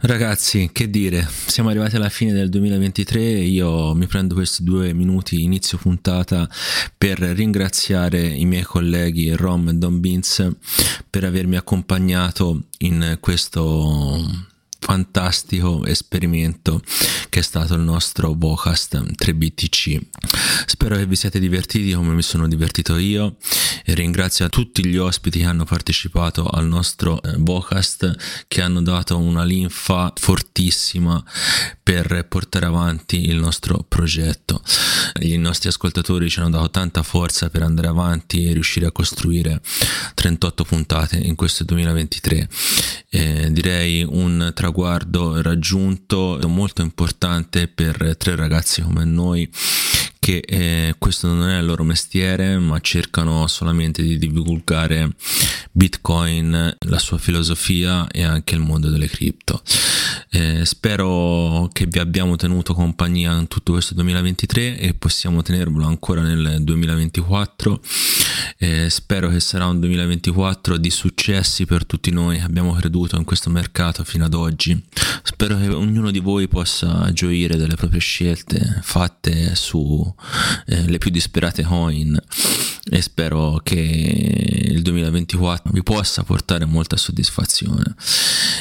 Ragazzi, che dire, siamo arrivati alla fine del 2023 e io mi prendo questi due minuti inizio puntata per ringraziare i miei colleghi Rom e Don Beans per avermi accompagnato in questo fantastico esperimento che è stato il nostro Vocast 3BTC. Spero che vi siate divertiti come mi sono divertito io e ringrazio tutti gli ospiti che hanno partecipato al nostro eh, Vocast che hanno dato una linfa fortissima per portare avanti il nostro progetto. I nostri ascoltatori ci hanno dato tanta forza per andare avanti e riuscire a costruire 38 puntate in questo 2023. Eh, direi un traguardo raggiunto molto importante per tre ragazzi come noi che eh, questo non è il loro mestiere, ma cercano solamente di divulgare Bitcoin, la sua filosofia e anche il mondo delle cripto. Eh, spero che vi abbiamo tenuto compagnia in tutto questo 2023 e possiamo tenervelo ancora nel 2024. Eh, spero che sarà un 2024 di successi per tutti noi che abbiamo creduto in questo mercato fino ad oggi. Spero che ognuno di voi possa gioire delle proprie scelte fatte su eh, più disperate coin e spero che il 2024 vi possa portare molta soddisfazione.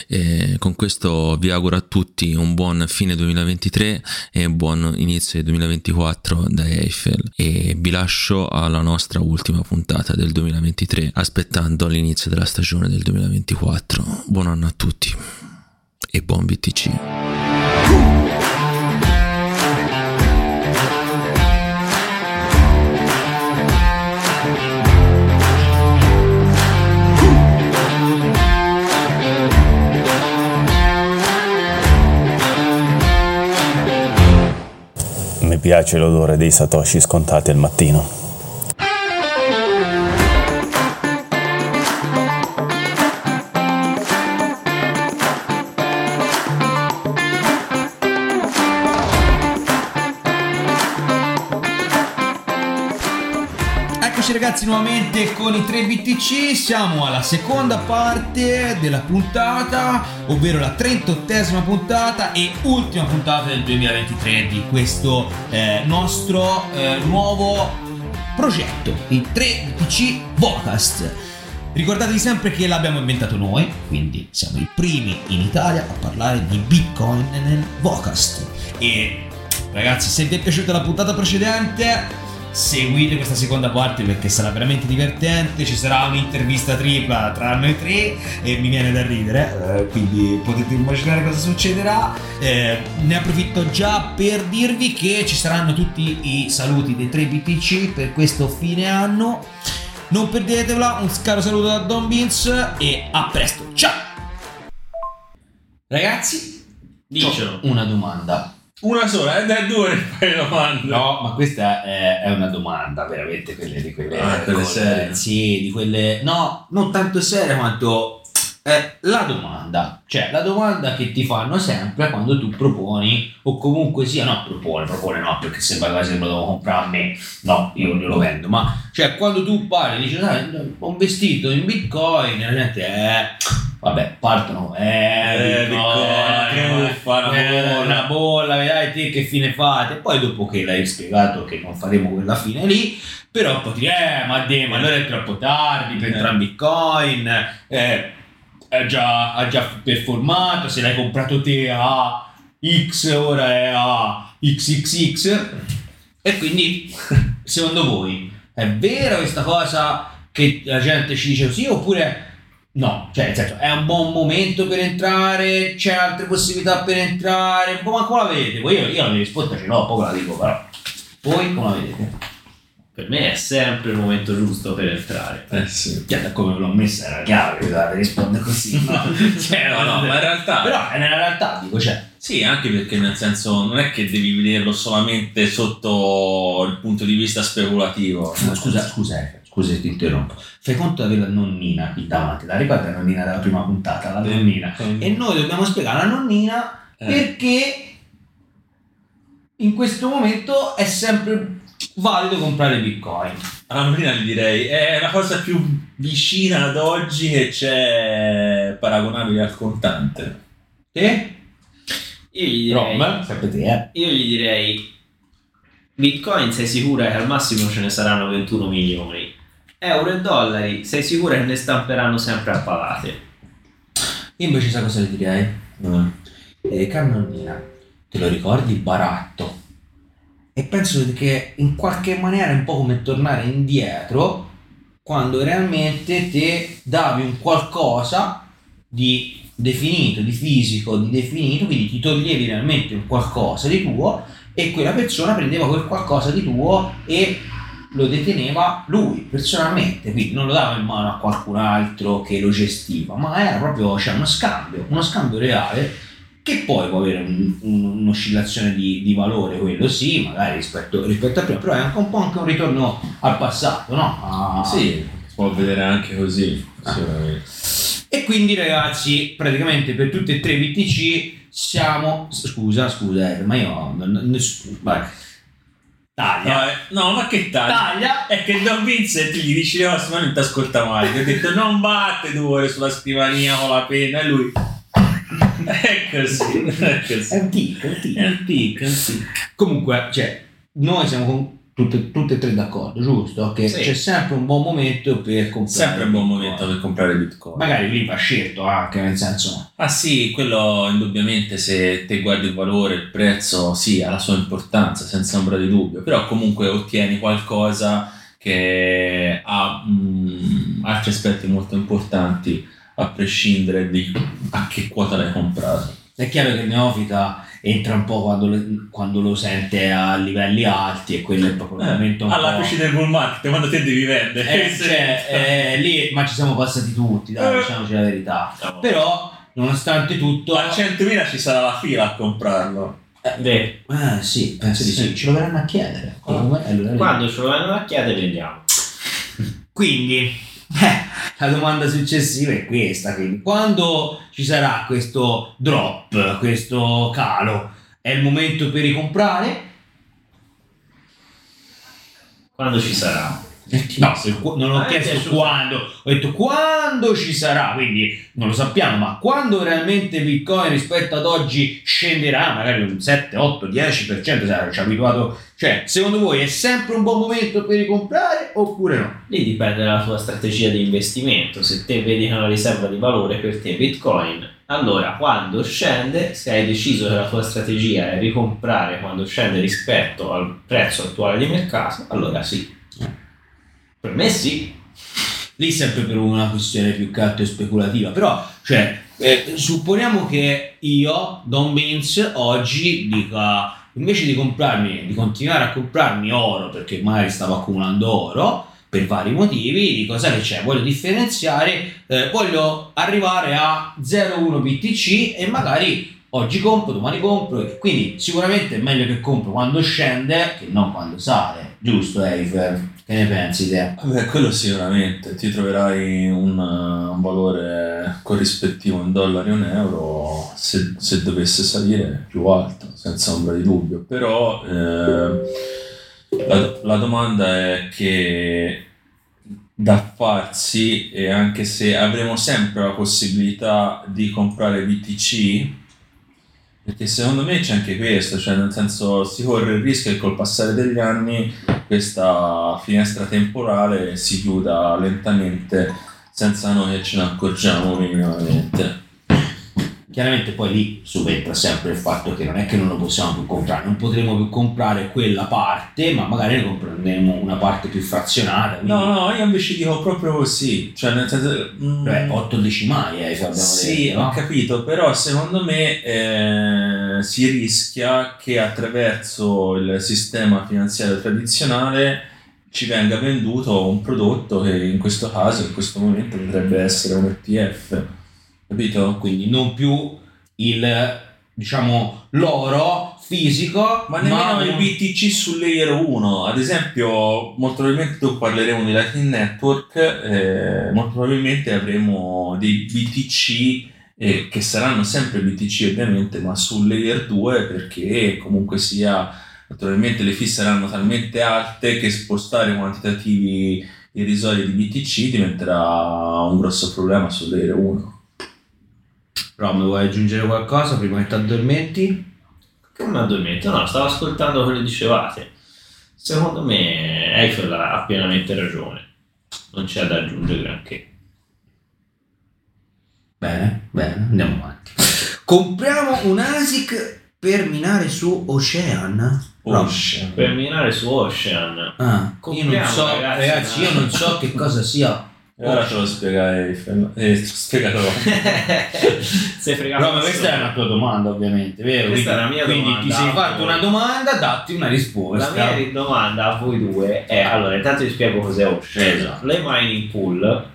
E con questo vi auguro a tutti un buon fine 2023 e un buon inizio 2024 da Eiffel e vi lascio alla nostra ultima puntata del 2023 aspettando l'inizio della stagione del 2024. Buon anno a tutti e buon BTC. Mi piace l'odore dei satoshi scontati al mattino. Eccoci ragazzi nuovamente con i 3 BTC, siamo alla seconda parte della puntata, ovvero la 38esima puntata e ultima puntata del 2023 di questo eh, nostro eh, nuovo progetto, i 3 BTC Vocast. Ricordatevi sempre che l'abbiamo inventato noi, quindi siamo i primi in Italia a parlare di Bitcoin nel Vocast. E ragazzi, se vi è piaciuta la puntata precedente, seguite questa seconda parte perché sarà veramente divertente. Ci sarà un'intervista tripla tra noi tre e mi viene da ridere, eh, quindi potete immaginare cosa succederà. Eh, ne approfitto già per dirvi che ci saranno tutti i saluti dei 3 BTC per questo fine anno. Non perdetevela, un caro saluto da Don Beans e a presto, ciao! Ragazzi, Dicelo. una domanda. Una sola, eh, dai due fai domande. No, ma questa è, è una domanda, veramente quelle di quelle, Ah, quelle serie. Sì, di quelle. No, non tanto serie quanto. È la domanda, cioè la domanda che ti fanno sempre quando tu proponi, o comunque sia, no, propone, propone no, perché sembra quasi che lo devo comprare a me, no, io non glielo vendo, ma cioè quando tu parli, dici, dai, ho un vestito in bitcoin, e la gente, eh, vabbè, partono, eh, Eh, Bitcoin, una eh, bolla. una bolla, vedrai te che fine fate. Poi dopo che l'hai spiegato che non faremo quella fine lì, però poi ti eh, ma, de, ma allora è troppo tardi per Eh. entrare in Bitcoin, eh, è già, ha già performato, se l'hai comprato te a X, ora è a XXX. E quindi, secondo voi, è vera questa cosa che la gente ci dice così oppure No, cioè nel è un buon momento per entrare, c'è altre possibilità per entrare, ma come la vedete? Voi io, io la mia risposta ce l'ho, poco la dico però. Voi come la vedete? Per me è sempre il momento giusto per entrare. Eh sì. Cioè, da come l'ho messa era chiaro che dovete rispondere così. No, cioè, No, no, ma in realtà... Però è nella realtà dico, cioè. Sì, anche perché nel senso non è che devi vederlo solamente sotto il punto di vista speculativo. Scusa, scusa, scusa, eh, scusa se ti interrompo. Fai conto di avere la nonnina qui davanti, la ricordi la nonnina della prima puntata, la nonnina. E noi dobbiamo spiegare alla nonnina Eh. perché in questo momento è sempre valido comprare bitcoin. Alla nonnina gli direi, è la cosa più vicina ad oggi che c'è paragonabile al contante. Te? Io gli direi, Rom? Sempre te, eh. io gli direi Bitcoin sei sicura che al massimo ce ne saranno 21 milioni. Euro e dollari sei sicura che ne stamperanno sempre a palate. Io invece sai cosa le direi? Mm. Eh, Cannonina, te lo ricordi baratto? E penso che in qualche maniera è un po' come tornare indietro quando realmente te davi un qualcosa di definito, di fisico, di definito, quindi ti toglievi realmente un qualcosa di tuo e quella persona prendeva quel qualcosa di tuo e lo deteneva lui personalmente, quindi non lo dava in mano a qualcun altro che lo gestiva, ma era proprio cioè, uno scambio, uno scambio reale che poi può avere un- un- un'oscillazione di, di valore, quello sì, magari rispetto, rispetto a prima, però è anche un po' anche un ritorno al passato, no? A- Sì, si può vedere anche così, sicuramente. E quindi ragazzi, praticamente per tutte e tre i VTC siamo... Scusa, scusa, eh, ma io... vai. Taglia. No, eh, no, ma che taglia? Taglia. È che Don Vincent gli dice le cose ma non ti ascolta mai. Ti ho detto non batte due ore sulla scrivania con la penna e lui... È così, è È così. un tic, è un tic. È un tic, è un tic. Comunque, cioè, noi siamo con tutte, tutte e tre d'accordo, giusto? Che Sì. c'è sempre un buon momento per comprare. Sempre un buon Bitcoin. momento per comprare Bitcoin. Magari lì va scelto anche, nel senso... Ah sì, quello indubbiamente se te guardi il valore, il prezzo, sì, ha la sua importanza, senza ombra di dubbio, però comunque ottieni qualcosa che ha mm, altri aspetti molto importanti a prescindere di a che quota l'hai comprato. È chiaro che il neofita entra un po' quando, le- quando lo sente a livelli alti e quello è proprio il momento un Eh, alla po'... piscina del bull market quando te devi vendere. Eh, cioè, eh, lì, ma ci siamo passati tutti, dai, Eh. diciamoci la verità. No. Però, nonostante tutto... a 100.000 ci sarà la fila a comprarlo. Beh, Eh sì, penso di sì, ce lo verranno a chiedere. Come- allora, quando ce lo vengono a chiedere vediamo. Quindi, eh, la domanda successiva è questa, quindi, quando ci sarà questo drop, questo calo, è il momento per ricomprare? Quando ci sarà. No, se- non ho Ah, chiesto quando, ho detto quando ci sarà, quindi non lo sappiamo, ma quando realmente Bitcoin rispetto ad oggi scenderà, magari un 7, 8, 10%, sai, ci ha abituato, cioè, secondo voi è sempre un buon momento per ricomprare oppure no? Lì dipende dalla tua strategia di investimento. Se te vedi che è una riserva di valore per te Bitcoin, allora quando scende, se hai deciso che la tua strategia è ricomprare quando scende rispetto al prezzo attuale di mercato, allora sì. Per me sì. lì sempre per una questione più che altro speculativa, però cioè, eh, supponiamo che io, Don Beans, oggi dica invece di comprarmi, di continuare a comprarmi oro perché magari stavo accumulando oro per vari motivi, di cosa che c'è, voglio differenziare, eh, voglio arrivare a 0,1 BTC e magari oggi compro, domani compro, e quindi sicuramente è meglio che compro quando scende che non quando sale, giusto Eifer? Che ne pensi te? Vabbè, quello sicuramente, ti troverai un, uh, un valore corrispettivo in dollari o in euro se, se dovesse salire più alto, senza ombra di dubbio. Però eh, la, la domanda è che da farsi e anche se avremo sempre la possibilità di comprare BTC perché secondo me c'è anche questo, cioè nel senso si corre il rischio che col passare degli anni questa finestra temporale si chiuda lentamente senza noi che ce ne accorgiamo minimamente. Chiaramente poi lì subentra sempre il fatto che non è che non lo possiamo più comprare, non potremo più comprare quella parte, ma magari ne compreremo una parte più frazionata. Quindi, No, no, io invece dico proprio così, cioè nel senso... mm, Beh, 8 decimali, eh, abbiamo Sì, detto, ho no? capito, però secondo me eh, si rischia che attraverso il sistema finanziario tradizionale ci venga venduto un prodotto che in questo caso, in questo momento, potrebbe essere un ETF, capito? Quindi non più il, diciamo, l'oro fisico, Ma nemmeno un- il BTC su Layer 1, ad esempio, molto probabilmente dopo parleremo di Lightning Network, eh, molto probabilmente avremo dei BTC eh, che saranno sempre BTC ovviamente, ma su Layer 2 perché comunque sia, naturalmente le fee saranno talmente alte che spostare quantitativi irrisori di BTC diventerà un grosso problema su Layer 1. Rom, vuoi aggiungere qualcosa prima che ti addormenti? Che mi addormento? No, stavo ascoltando quello che dicevate. Secondo me Eiffel ha pienamente ragione. Non c'è da aggiungere granché. Bene, bene, andiamo avanti. Compriamo un ASIC per minare su Ocean. Ocean. Per minare su Ocean. Ah, io non so, ragazzi, ragazzi, io una- non so che cosa sia. E ora te lo spiegare. Eh, spiegatelo. Sei fregato. Rom, questa è una tua domanda, ovviamente, vero? Questa quindi, è la mia quindi domanda. ti sei fatto una domanda, datti una La risposta. mia domanda a voi due è, allora intanto vi spiego cos'è Ocean. Esatto. Le mining pool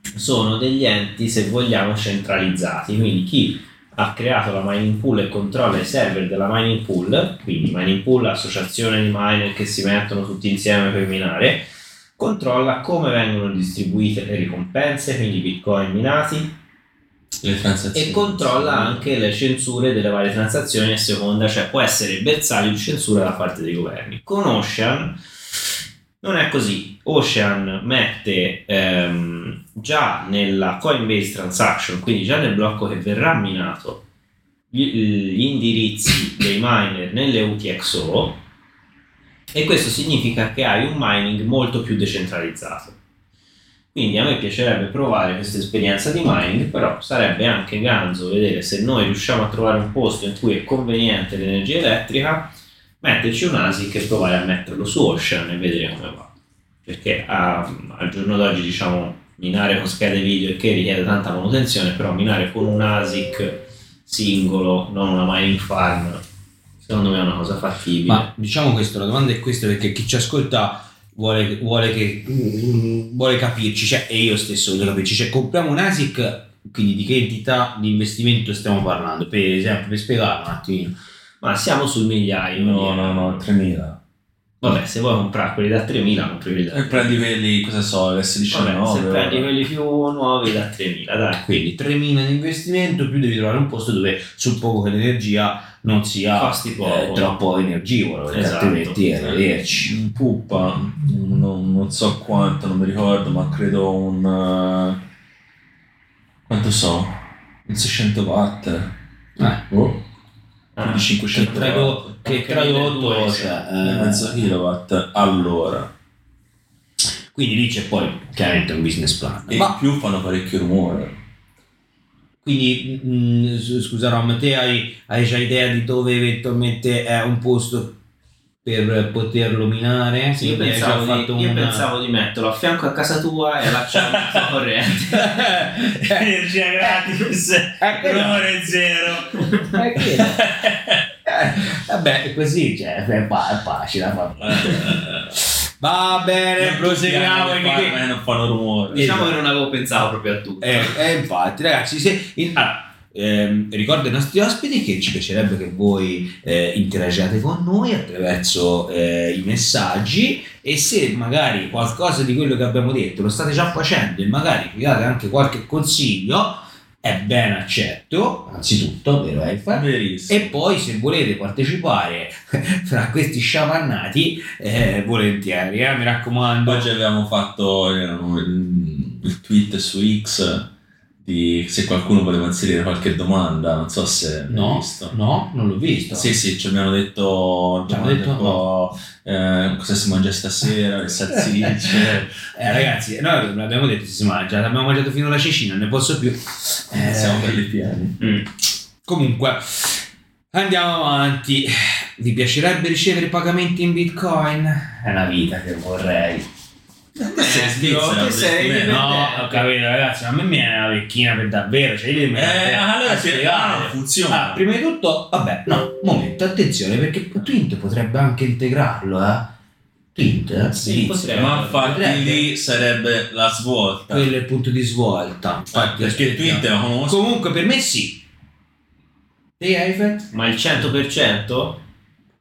sono degli enti, se vogliamo, centralizzati, quindi chi ha creato la mining pool e controlla i server della mining pool, quindi mining pool, associazione di miner che si mettono tutti insieme per minare, controlla come vengono distribuite le ricompense, quindi bitcoin minati, e controlla anche le censure delle varie transazioni a seconda, cioè può essere bersaglio di censura da parte dei governi. Con Ocean non è così. Ocean mette ehm, già nella Coinbase transaction, quindi già nel blocco che verrà minato, gli, gli indirizzi dei miner nelle UTXO e questo significa che hai un mining molto più decentralizzato. Quindi a me piacerebbe provare questa esperienza di mining, però sarebbe anche ganzo vedere se noi riusciamo a trovare un posto in cui è conveniente l'energia elettrica, metterci un ASIC e provare a metterlo su Ocean e vedere come va. Perché a- al giorno d'oggi diciamo minare con schede video e che richiede tanta manutenzione, però minare con un ASIC singolo, non una mining farm, secondo me è una cosa fattibile. Ma diciamo questo, la domanda è questa perché chi ci ascolta vuole, vuole, che, vuole capirci, cioè, e io stesso voglio capirci, cioè compriamo un ASIC, quindi di che entità di investimento stiamo parlando? Per esempio, per spiegarlo un attimino. Ma siamo sul migliaio. No, no, no, 3000. Vabbè, se vuoi comprare quelli da 3.000, compri quelli da E prendi quelli, cosa so, l'S19. Vabbè, se prendi ora. quelli più nuovi da 3.000, dai. Quindi 3.000 di investimento, più devi trovare un posto dove suppongo che l'energia non sia eh, troppo energivoro, perché Esatto. altrimenti è da vederci. Un puppa, non, non so quanto, non mi ricordo, ma credo un... eh, quanto so? Un 600 watt. Eh, Oh, Ah, di 500 che, watt. che Anche tradotto, 1200, cioè, Eh, eh, Mezzo kilowatt all'ora. quindi lì c'è poi chiaramente un business plan. E Ma in più fanno parecchio rumore. Quindi, mh, s- scusa Rom, te hai, hai già idea di dove eventualmente è un posto per poterlo minare? Sì, io, pensavo di, io una- pensavo di metterlo a fianco a casa tua e allacciarlo alla corrente. Energia gratis, rumore zero. È quello. Eh, Vabbè, così cioè, è, pa- è facile. da. Va bene, proseguiamo. Che che- che non fanno rumore. diciamo che non avevo pensato proprio a tutto. Eh, eh, infatti, ragazzi, se, in- allora, ehm, ricordo ai nostri ospiti che ci piacerebbe che voi eh, interagiate con noi attraverso eh, i messaggi e se magari qualcosa di quello che abbiamo detto lo state già facendo e magari vi date anche qualche consiglio, è ben accetto, anzitutto, vero? Verissimo. E poi se volete partecipare fra questi sciamannati, eh, volentieri, eh, mi raccomando. Oggi avevamo fatto eh, il tweet su X di se qualcuno voleva inserire qualche domanda, non so se No, visto. no, non l'ho visto. Sì, sì, ci abbiamo detto, Ci domande detto un po', eh, cosa si mangia stasera, le salsicce. Eh, ragazzi, noi abbiamo detto si mangia, abbiamo mangiato fino alla cecina, non ne posso più. Eh, Siamo belli pieni. Mm. Comunque, andiamo avanti. Vi piacerebbe ricevere pagamenti in bitcoin? È una vita che vorrei. Te sei che sei. No, ho capito, ragazzi, ma a me mi viene una vecchina per davvero. Cioè, io devo Eh, allora sì, spiegare. ah, funziona. Ah, prima di tutto, vabbè, no, momento, attenzione, perché Twint potrebbe anche integrarlo, eh. Twint, eh? Sì, potrebbe. Ma infatti Potrebbe. lì sarebbe la svolta. Quello è il punto di svolta. Infatti, perché. Twitter la conosco. Comunque, per me sì. Te? Ma il 100%?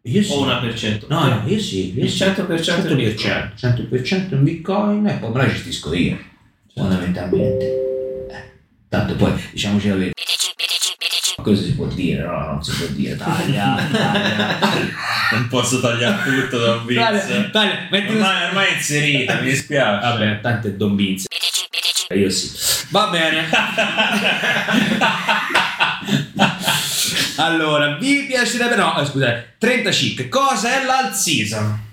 Io sì. O una percentuale? No, no, io sì. Io Il sì. 100% in Bitcoin. 100% in bitcoin e poi me la gestisco io, fondamentalmente. Eh, tanto poi, diciamoci la verità. Cosa si può dire? No, non si può dire. Taglia, taglia. Non posso tagliare tutto da un Taglia, taglia, Ormai, ormai è inserita, mi dispiace. Vabbè, tanto è Don Vince. Io sì. Va bene. allora, vi piacerebbe no, eh, scusate, 35. Cosa è season?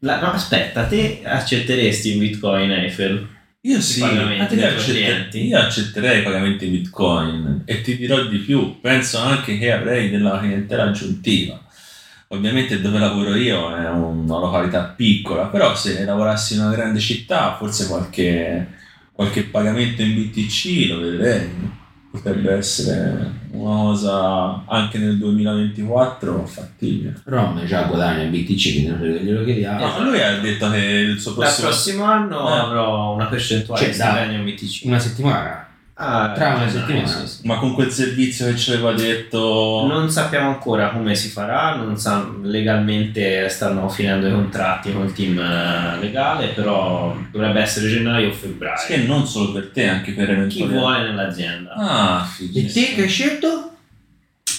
La- no, aspetta, te accetteresti in Bitcoin Eiffel? Io sì, tuoi accette- io accetterei i pagamenti in bitcoin e ti dirò di più, penso anche che avrei della clientela aggiuntiva. Ovviamente dove lavoro io è una località piccola, però se lavorassi in una grande città forse qualche, qualche pagamento in BTC lo vedrei. Potrebbe essere una cosa anche nel 2024 fattibile. Rom già guadagna in BTC, quindi non glielo chiediamo. No, lui ha detto che il suo prossimo... prossimo anno Eh. avrò una percentuale Cioè, di da- stipendio in BTC. Una settimana. Ah, tra una no, settimana. sì, sì. Ma con quel servizio che ci aveva detto... Non sappiamo ancora come si farà, non sa- legalmente stanno finendo i contratti col team eh, legale, però dovrebbe essere gennaio o febbraio. Sì, non solo per te, anche per Chi eventuali... vuole nell'azienda? Ah, E te che hai scelto?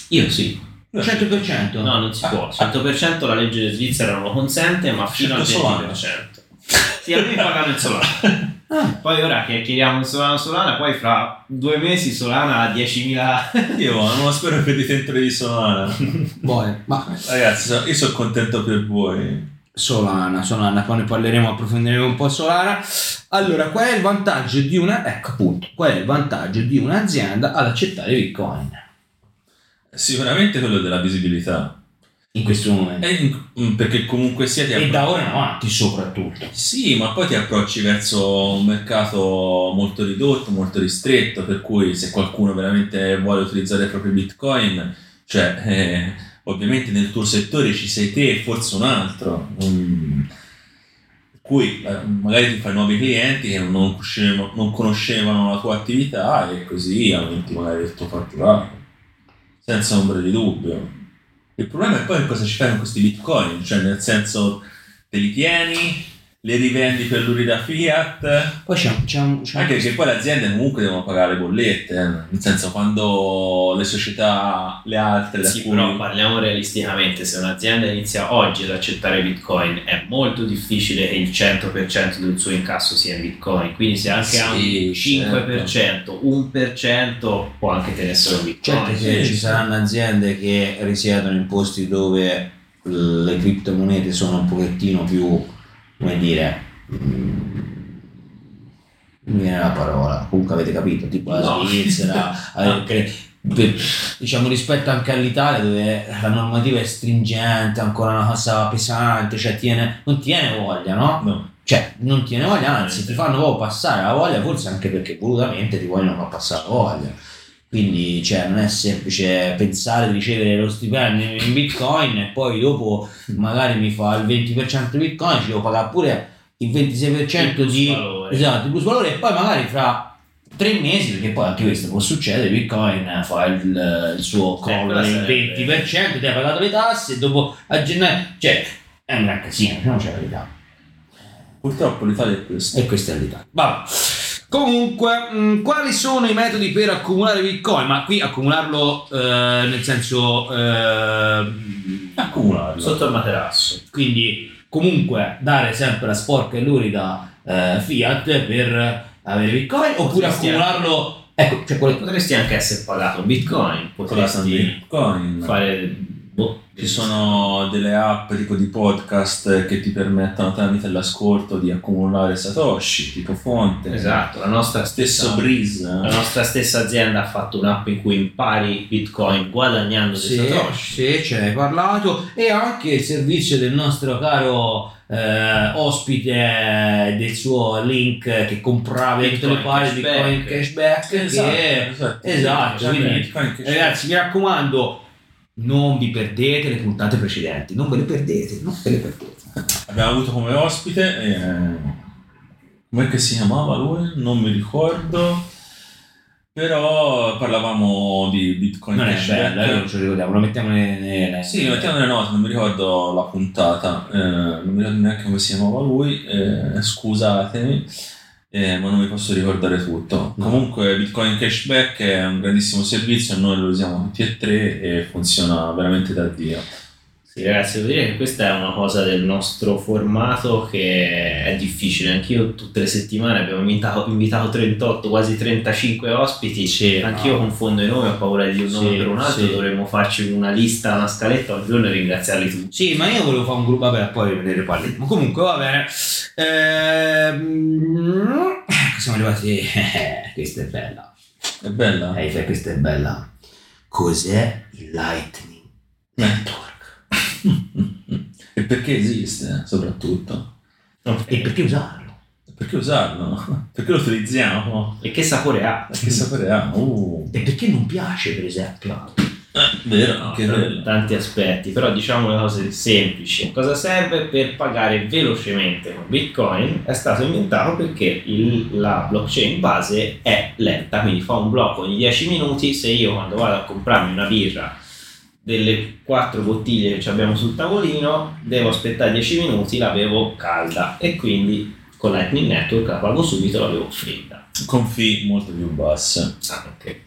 Io sì. 100%? No, non si può. 100% la legge svizzera non lo consente, ma fino al Scelto 20%. Sì, a me pagano il solano. Ah, Poi ora che chiediamo il solano solana, poi fra due mesi solana a 10.000... Io non spero che di sempre di Solana. boh, ma Ragazzi, io sono contento per voi. Solana, Solana, poi ne parleremo, approfondiremo un po' Solana. Allora, qual è il vantaggio di una, ecco appunto, qual è il vantaggio di un'azienda ad accettare Bitcoin Sicuramente quello della visibilità. In questo momento? E in- mm, perché comunque sia ti E appro- da ora in avanti soprattutto. Sì, ma poi ti approcci verso un mercato molto ridotto, molto ristretto, per cui se qualcuno veramente vuole utilizzare i propri bitcoin, cioè eh, ovviamente nel tuo settore ci sei te e forse un altro, mm, per cui eh, magari ti fai nuovi clienti che non conoscevano, non conoscevano la tua attività e così aumenti magari il tuo fatturato, senza ombra di dubbio. Il problema è poi cosa ci fai con questi bitcoin, cioè nel senso te li tieni, li rivendi per l'urida fiat, Poi c'è, un- c'è, un- c'è un- anche perché poi le aziende comunque devono pagare le bollette, eh. nel senso quando le società, le altre, Sì, cui... però parliamo realisticamente, se un'azienda inizia oggi ad accettare Bitcoin è molto difficile che il 100% del suo incasso sia in Bitcoin, quindi se anche ha un Sì, 5%, 1% può anche tenerselo in Bitcoin. Certo che sì, ci sì. saranno aziende che risiedono in posti dove le criptomonete sono un pochettino più, come dire, mm, mi viene la parola, comunque avete capito, tipo la No. Svizzera, che- per- diciamo rispetto anche all'Italia dove la normativa è stringente, ancora una cosa pesante, cioè tiene, non tiene voglia, no? No. Cioè, non tiene voglia, anzi ti fanno passare la voglia, forse anche perché volutamente ti vogliono far passare la voglia. Quindi cioè, non è semplice pensare di ricevere lo stipendio in bitcoin e poi dopo magari mi fa il 20% di bitcoin, ci devo pagare pure il 26% Il di plusvalore. esatto, il plusvalore e poi magari fra tre mesi, perché poi anche questo può succedere, bitcoin fa il, il suo crollo del sarebbe- 20%, ti hai pagato le tasse e dopo a gennaio, cioè è un gran casino, diciamo la verità. Purtroppo l'Italia è questo. E questa è l'Italia. Vabbè. Comunque, mh, quali sono i metodi per accumulare Bitcoin? Ma qui accumularlo eh, nel senso, eh, Accumularlo. Sotto il materasso. quindi comunque dare sempre la sporca e lurida eh, fiat per avere Bitcoin oppure Potresti accumularlo, ecco, cioè Potresti anche essere pagato Bitcoin, potresti Bitcoin. fare... boh, Ci sono delle app tipo di podcast che ti permettono tramite l'ascolto di accumulare Satoshi, tipo fonte. Esatto, la nostra stessa... Breeze. La nostra stessa azienda ha fatto un'app in cui impari Bitcoin guadagnando sì, satoshi. sì, ce n'hai parlato e anche il servizio del nostro caro eh, ospite del suo link che comprava tutte Bitcoin le pari cashback. Bitcoin cashback Esatto, che esatto. esatto, Sì, quindi, Bitcoin che- ragazzi mi raccomando non vi perdete le puntate precedenti. Non ve le perdete non ve le perdete. Abbiamo avuto come ospite, eh, come si chiamava lui? Non mi ricordo, però parlavamo di Bitcoin non è bello eh, non ce lo ricordiamo lo mettiamo nelle, nelle- Sì, lo mettiamo nelle note, non mi ricordo la puntata, eh, non mi ricordo neanche come si chiamava lui, eh, scusatemi, eh, ma non mi posso ricordare tutto. No. Comunque Bitcoin Cashback è un grandissimo servizio, noi lo usiamo tutti e tre e funziona veramente da Dio. Sì, ragazzi, devo dire che questa è una cosa del nostro formato che è difficile. Anch'io tutte le settimane abbiamo invitato, invitato 38, quasi 35 ospiti. Sì, Anch'io no. confondo i nomi, ho paura di un nome Sì, per un altro. sì. Dovremmo farci una lista, una scaletta un giorno e ringraziarli tutti. Sì, ma io volevo fare un gruppo, vabbè, poi ne riparleremo. Comunque, va bene. Ehm, siamo arrivati. questa è bella. È bella? Eh, questa è bella. Cos'è il Lightning Network? E perché esiste, soprattutto? E perché usarlo? Perché usarlo? Perché lo utilizziamo? E che sapore ha? Che sapore ha? Uh, E perché non piace, per esempio? vero, No, quello. tanti aspetti, però diciamo le cose semplici. Cosa serve per pagare velocemente con Bitcoin? È stato inventato perché il- la blockchain base è lenta, quindi fa un blocco ogni 10 minuti. Se io quando vado a comprarmi una birra delle quattro bottiglie che abbiamo sul tavolino, devo aspettare 10 minuti, la bevo calda e quindi con Lightning Network la pago subito, la bevo fredda. Con fee molto più basse Anche.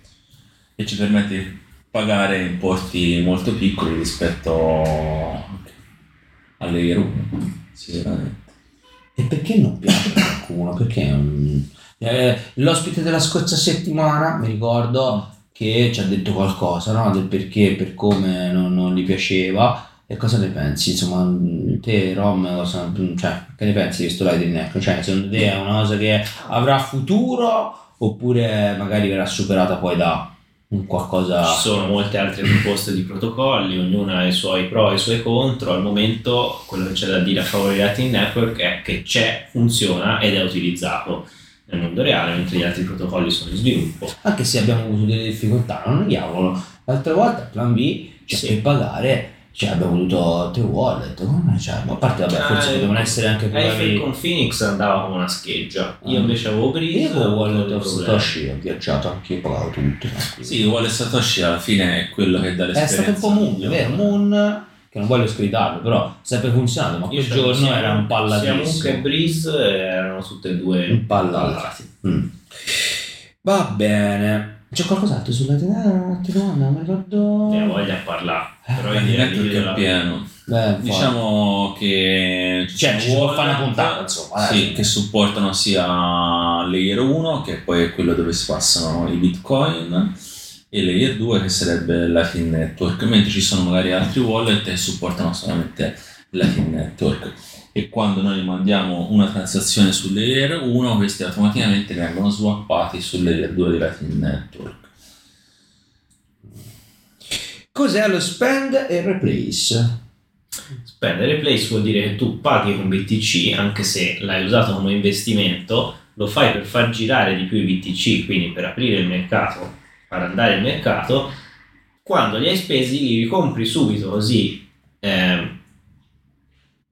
e ci permette di pagare importi molto piccoli rispetto alle Layer 1. Sicuramente. E perché non piace a qualcuno? Perché mm, eh, l'ospite della scorsa settimana, mi ricordo, che ci ha detto qualcosa, no? Del perché, per come non, non gli piaceva. E cosa ne pensi? Insomma, mm, te, Rom, cosa, cioè, che ne pensi di questo Lightning Network? Cioè, secondo te è una cosa che avrà futuro oppure magari verrà superata poi da un qualcosa... Ci sono molte altre proposte di protocolli, ognuna ha i suoi pro e i suoi contro. Al momento quello che c'è da dire a favore di Lightning Network è che c'è, funziona ed è utilizzato nel mondo reale, mentre gli altri protocolli sono in sviluppo. anche se abbiamo avuto delle difficoltà, non neghiamolo. L'altra volta Plan B, cioè Sì. per pagare, cioè abbiamo avuto tre wallet, come cioè, ma a parte vabbè, forse Ah, potevano essere anche problemi. con Phoenix andava come una scheggia. Io Ah. invece avevo Io con avevo wallet of. Satoshi ho viaggiato anche io, pagavo tutto. Sì, vuole Satoshi alla fine è quello che dà è l'esperienza. stato un po' Moon, vero? Moon, che non voglio scridarlo, però sempre funzionato, ma quel Io giorno era un Sia Moon che. Breeze erano tutte e due Impallati. impallati. Mm. Va bene. C'è qualcos'altro sulla domanda? Non mi ricordo. Ne ho voglia a parlare. Però io Il direi di network chiudere è la- pieno. Beh. Diciamo che ci Cioè, ci wallet, fare una puntata, insomma. Sì, che supportano sia Layer 1, che poi è quello dove si passano i bitcoin, e Layer 2 che sarebbe Lightning Network, mentre ci sono magari altri wallet che supportano solamente Lightning Network. E quando noi mandiamo una transazione su Layer 1, questi automaticamente vengono swappati su Layer 2 di Lightning Network. Cos'è lo spend e replace? Spendere place vuol dire che tu paghi con BTC, anche se l'hai usato come investimento, lo fai per far girare di più i BTC, quindi per aprire il mercato, far andare il mercato. Quando li hai spesi li ricompri subito, così ehm,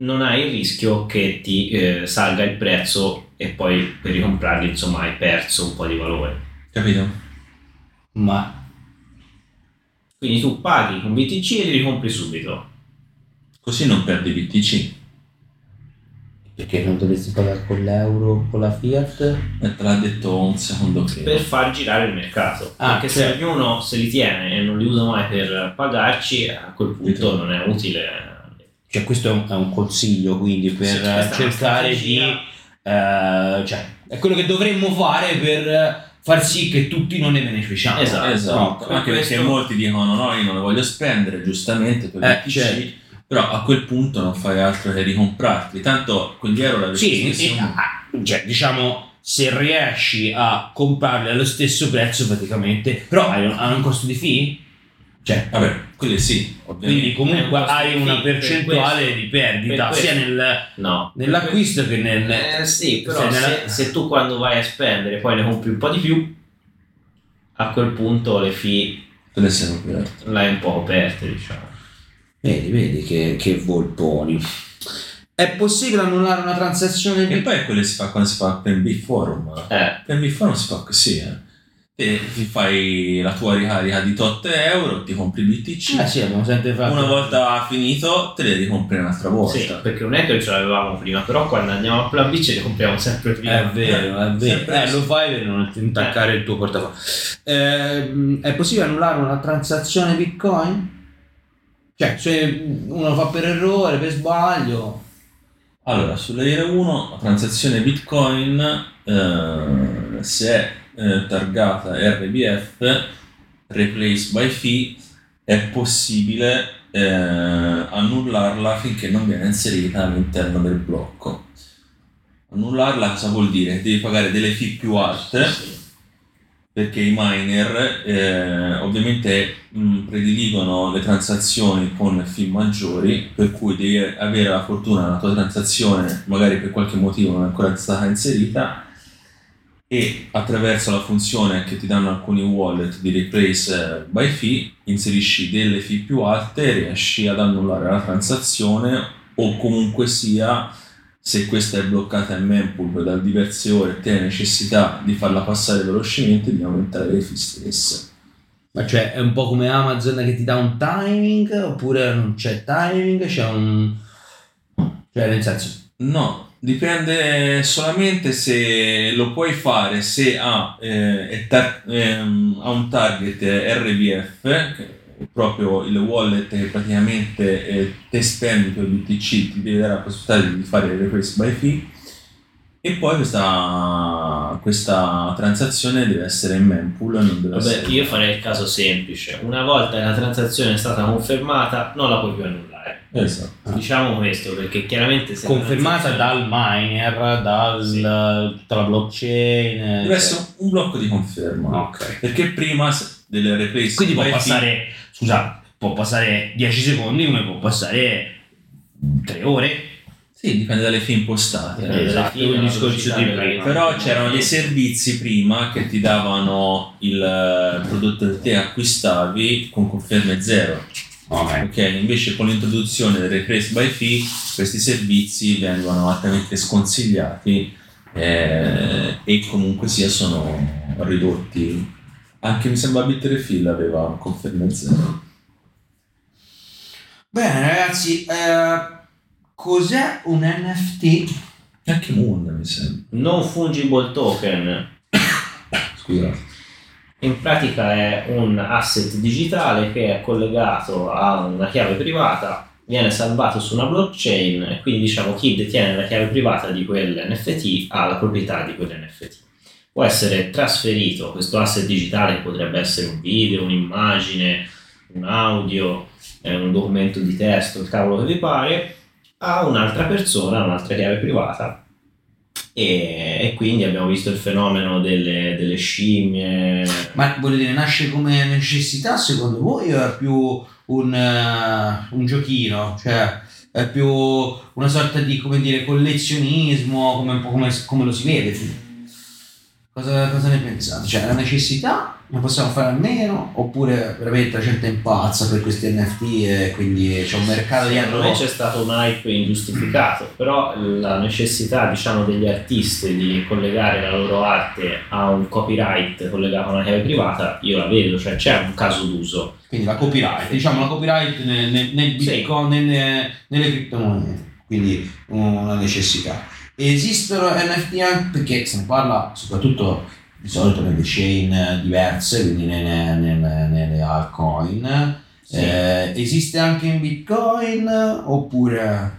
non hai il rischio che ti eh, salga il prezzo e poi per ricomprarli insomma hai perso un po' di valore. Capito? Ma Quindi tu paghi con BTC e li ricompri subito. Così non perdi BTC. perché non dovresti pagare con l'euro, con la fiat? E te l'ha detto un secondo prima. per far girare il mercato. Ah, Perché cioè- se ognuno se li tiene e non li usa mai per pagarci, a quel punto non è utile. Cioè questo è un, è un consiglio quindi per cercare di... eh, cioè, è quello che dovremmo fare per far sì che tutti non ne beneficiamo. Esatto. Esatto, Per anche perché questo- molti dicono no, io non le voglio spendere giustamente per Eh, BTC, certo. però a quel punto non fai altro che ricomprarli, tanto quegli euro l'avresti Sì, e- ah, cioè, diciamo, se riesci a comprarli allo stesso prezzo praticamente, però hai un, hai un costo di fee? Cioè, Vabbè, quelli sì, quindi ovviamente. comunque È un costo hai una per percentuale questo. di perdita Per sia nel, No. nell'acquisto che nel... Eh sì, però se se, nella- se tu quando vai a spendere poi ne compri un po' di più, a quel punto le fee Quelle siano aperte. l'hai un po' coperte, diciamo. Vedi, vedi che, che volponi. È possibile annullare una transazione E poi quelle si fa quando si fa per B forum. Eh, Per B forum si fa così, eh. Te ti fai la tua ricarica di tot euro, ti compri BTC. Eh sì, abbiamo sempre fatto... Una volta finito, te le ricompri un'altra volta. sì, perché non è che ce l'avevamo prima, però quando andiamo a Plan B ce le compriamo sempre prima. È vero, è vero. Eh, lo fai per non intaccare il tuo portafoglio. Ehm, è possibile annullare una transazione Bitcoin? Cioè, se uno lo fa per errore, per sbaglio. Allora, sul layer 1 la transazione Bitcoin, eh, se è eh, targata RBF, replace by fee, è possibile eh, annullarla finché non viene inserita all'interno del blocco. Annullarla cosa vuol dire? Devi pagare delle fee più alte perché i miner eh, ovviamente mh, prediligono le transazioni con fee maggiori, per cui devi avere la fortuna che la tua transazione magari per qualche motivo non è ancora stata inserita e attraverso la funzione che ti danno alcuni wallet di replace by fee inserisci delle fee più alte e riesci ad annullare la transazione o comunque sia se questa è bloccata in mempool da diverse ore e te hai necessità di farla passare velocemente di aumentare le fee stesse. Ma cioè è un po' come Amazon che ti dà un timing oppure non c'è timing, c'è un... Cioè nel senso... No, dipende solamente se lo puoi fare se ha, eh, tar- ehm, ha un target RBF, che è proprio il wallet che praticamente eh, te spendi per BTC, ti deve dare la possibilità di fare il request by fee e poi questa, questa transazione deve essere in mempool, non deve Vabbè, essere... io farei il caso semplice. Una volta che la transazione è stata confermata, non la puoi più annullare. Esatto. Diciamo questo perché chiaramente se Confermata dal miner, dal, Sì. tutta la blockchain. Deve cioè- essere un blocco di conferma. Ok. Perché prima delle replace Quindi può passare, scusa, può passare 10 secondi come può passare 3 ore. Sì, dipende dalle fee impostate. Eh, Esatto, il discorso di prima. Però c'erano dei servizi prima che ti davano il eh, prodotto che te acquistavi con conferme zero. Ok. Ok, invece con l'introduzione del replace by fee questi servizi vengono altamente sconsigliati eh, e comunque sia sono ridotti. Anche mi sembra Bitrefill aveva conferme zero. Bene ragazzi, eh, cos'è un NFT? Anche Moon mi sembra. Non fungible token Scusate. In pratica è un asset digitale che è collegato a una chiave privata, viene salvato su una blockchain e quindi diciamo chi detiene la chiave privata di quell'NFT ha la proprietà di quell'NFT. Può essere trasferito, questo asset digitale che potrebbe essere un video, un'immagine, un audio, eh, un documento di testo, il cavolo che vi pare, a un'altra persona, un'altra chiave privata. E, e quindi abbiamo visto il fenomeno delle, delle scimmie. Ma voglio dire, nasce come necessità secondo voi o è più un, eh, un giochino? Cioè è più una sorta di, come dire, collezionismo, come, come, come lo si vede? Cosa, cosa ne pensate? Cioè una necessità? Ne possiamo fare a meno? Oppure veramente la gente impazza per questi NFT e quindi c'è un mercato dietro? Secondo me c'è stato un hype ingiustificato, però la necessità diciamo, degli artisti di collegare la loro arte a un copyright collegato a una chiave privata, io la vedo, cioè c'è un caso d'uso. Quindi la copyright, diciamo la copyright nel, nel, nel Sì. bitcoin, nelle, nelle criptomonete, quindi una necessità. Esistono NFT anche perché se ne parla soprattutto di solito nelle chain diverse, quindi nelle, nelle, nelle altcoin. Sì. Eh, esiste anche in bitcoin oppure...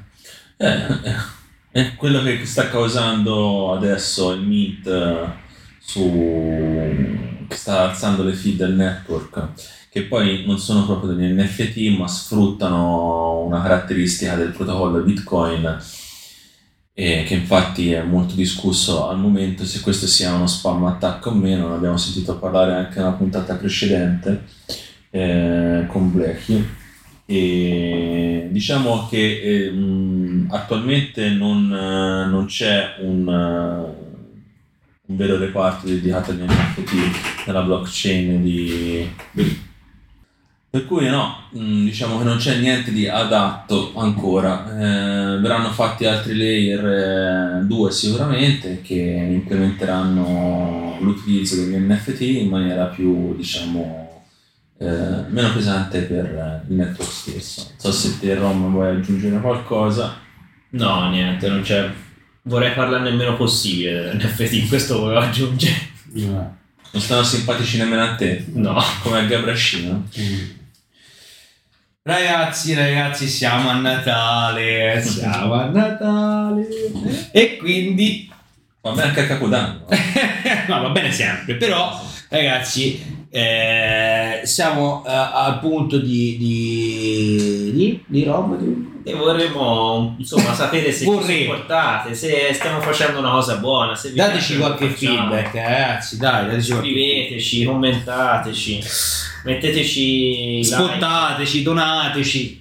Eh, è quello che sta causando adesso il Mint eh, su che sta alzando le feed del network che poi non sono proprio degli NFT ma sfruttano una caratteristica del protocollo Bitcoin e che infatti è molto discusso al momento se questo sia uno spam attack o meno, ne abbiamo sentito parlare anche nella puntata precedente eh, con Blackie. E diciamo che eh, attualmente non, eh, non c'è un, eh, un vero reparto dedicato agli NFT nella blockchain di per cui no, mh, diciamo che non c'è niente di adatto ancora. Eh, verranno fatti altri layer, eh, due sicuramente, che implementeranno l'utilizzo degli NFT in maniera più, diciamo, eh, meno pesante per eh, il network stesso. Non so se te Rom vuoi aggiungere qualcosa. No, niente, non c'è. Vorrei parlarne il meno possibile dell'NFT, questo volevo aggiungere. eh, Non stanno simpatici nemmeno a te, No. come a Gabrascino. Ragazzi, ragazzi, siamo a Natale, siamo a Natale. E quindi Va bene anche a Capodanno. no, va bene sempre, però ragazzi, eh, siamo eh, al punto di di di, di roba di- E vorremmo insomma sapere se ci Vorremmo. supportate, se stiamo facendo una cosa buona, se vi Dateci piace qualche che facciamo. feedback, eh, ragazzi, dai, dateci qualche Scriveteci, commentateci, metteteci like, Spottateci, donateci.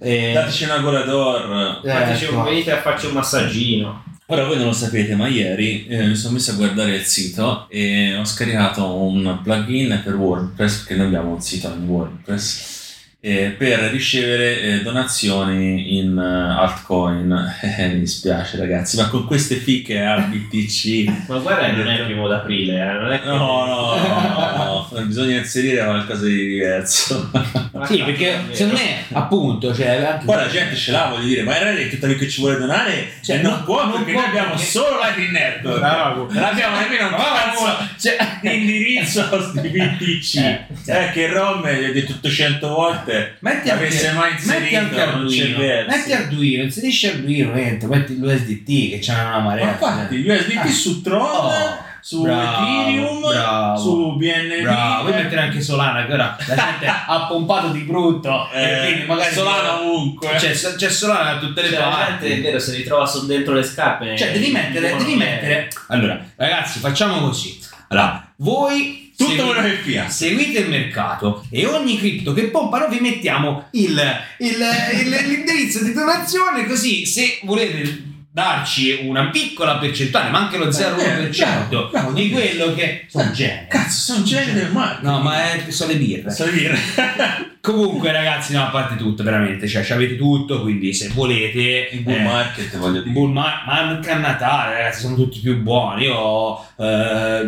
Eh, Dateci una Gorador. fateci ecco. un venite a farci un massaggino. Ora voi non lo sapete, ma ieri eh, mi sono messo a guardare il sito e ho scaricato un plugin per WordPress, perché noi abbiamo un sito in WordPress, eh, per ricevere eh, donazioni in eh, altcoin. Eh, mi dispiace ragazzi, ma con queste fiche a BTC... Ma guarda non è il primo d'aprile, eh, non è. No, no, no, no, bisogna inserire qualcosa di diverso. Sì, perché è secondo me, appunto, cioè, anche Poi la gente ce l'ha, voglio dire, ma era detto che ci vuole donare, Cioè, e non, non- può non perché può noi abbiamo perché- solo la Green Network. Bravo. Non abbiamo nemmeno un cazzo Cioè, di indirizzo di BTC. Eh, Eh, che Rom gli ho detto 800 volte. Metti anche, Avesse mai metti inserito, c'è Arduino, metti Arduino, inserisci Arduino dentro, metti l'USDT che c'è una marea. Ma infatti, gli USDT Ah. su Tron, Oh, su bravo, Ethereum, bravo. su BNB. Bravo, vuoi mettere anche Solana che ora la gente ha pompato di brutto e Eh, quindi magari Solana ovunque. c'è, c'è Solana da tutte le Cioè, parti. è vero, se li trova su dentro le scarpe. Cioè, devi mettere, devi mettere. Allora, ragazzi, facciamo così. Allora, voi Tutto segui- quello che fia. Seguite il mercato e ogni cripto che pompano vi mettiamo il, il- il- l'indirizzo di donazione così se volete darci una piccola percentuale, ma anche lo 0,1% bravo, bravo, di quello che sono generi. Cazzo, sono del marketing. No, ma è, sono le birre. So dire. Comunque, ragazzi, no, a parte tutto, veramente, cioè, ci avete tutto, quindi se volete. Il bull eh, market, voglio dire. bull mar- ma anche a Natale, ragazzi, sono tutti più buoni. Io, eh,